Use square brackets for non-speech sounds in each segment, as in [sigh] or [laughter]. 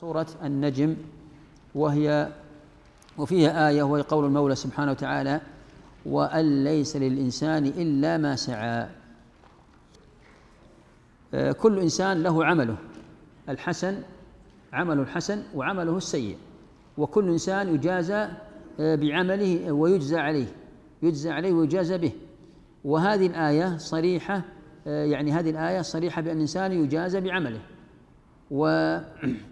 سورة النجم وهي وفيها آية وهي قول المولى سبحانه وتعالى وأن ليس للإنسان إلا ما سعى. آه، كل إنسان له عمله الحسن عمله الحسن وعمله السيء. وكل إنسان يجازى آه، بعمله ويجزى عليه يجزى عليه ويجازى به. وهذه الآية صريحة آه، يعني هذه الآية صريحة بأن الإنسان يجازى بعمله. و [clears throat]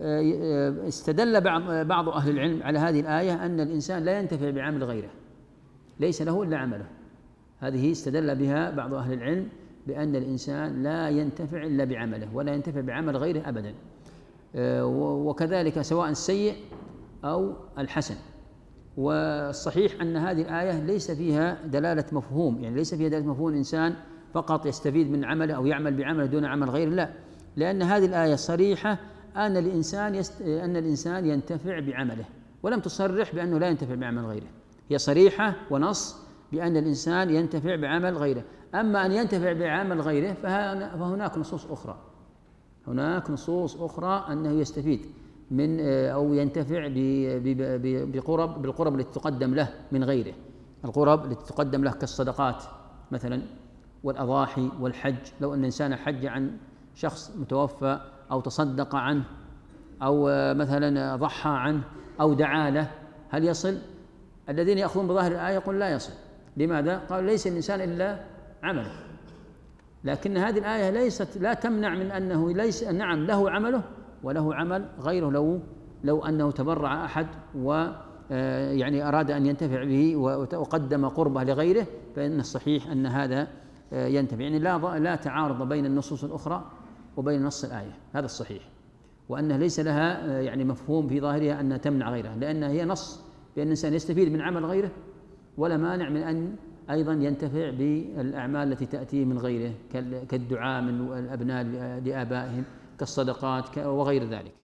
استدل بعض بعض أهل العلم على هذه الآية أن الإنسان لا ينتفع بعمل غيره. ليس له إلا عمله. هذه استدل بها بعض أهل العلم بأن الإنسان لا ينتفع إلا بعمله ولا ينتفع بعمل غيره أبدا. آه، وكذلك سواء السيء أو الحسن. والصحيح أن هذه الآية ليس فيها دلالة مفهوم يعني ليس فيها دلالة مفهوم الإنسان فقط يستفيد من عمله أو يعمل بعمله دون عمل غيره لا. لأن هذه الآية صريحة أن الإنسان يست... أن الإنسان ينتفع بعمله ولم تصرح بأنه لا ينتفع بعمل غيره. هي صريحة ونص بأن الإنسان ينتفع بعمل غيره. أما أن ينتفع بعمل غيره فهناك نصوص أخرى. هناك نصوص أخرى أنه يستفيد من أو ينتفع بقرب بالقرب التي تقدم له من غيره. القرب التي تقدم له كالصدقات مثلا والأضاحي والحج. لو أن الإنسان حج عن شخص متوفى أو تصدق عنه أو مثلا ضحى عنه أو دعا له هل يصل؟ الذين يأخذون بظاهر الآية يقول لا يصل لماذا؟ قال ليس الإنسان إلا عمله لكن هذه الآية ليست لا تمنع من أنه ليس نعم له عمله وله عمل غيره لو لو أنه تبرع أحد و آه، يعني أراد أن ينتفع به وقدم قربه لغيره فإن الصحيح أن هذا آه، ينتفع يعني لا لا تعارض بين النصوص الأخرى وبين نص الآية. هذا الصحيح. وأنها ليس لها آه، يعني مفهوم في ظاهرها أنها تمنع غيرها لأنها هي نص بأن الإنسان يستفيد من عمل غيره ولا مانع من أن أيضا ينتفع بالأعمال التي تأتي من غيره كالدعاء من الأبناء لآبائهم كالصدقات وغير ذلك.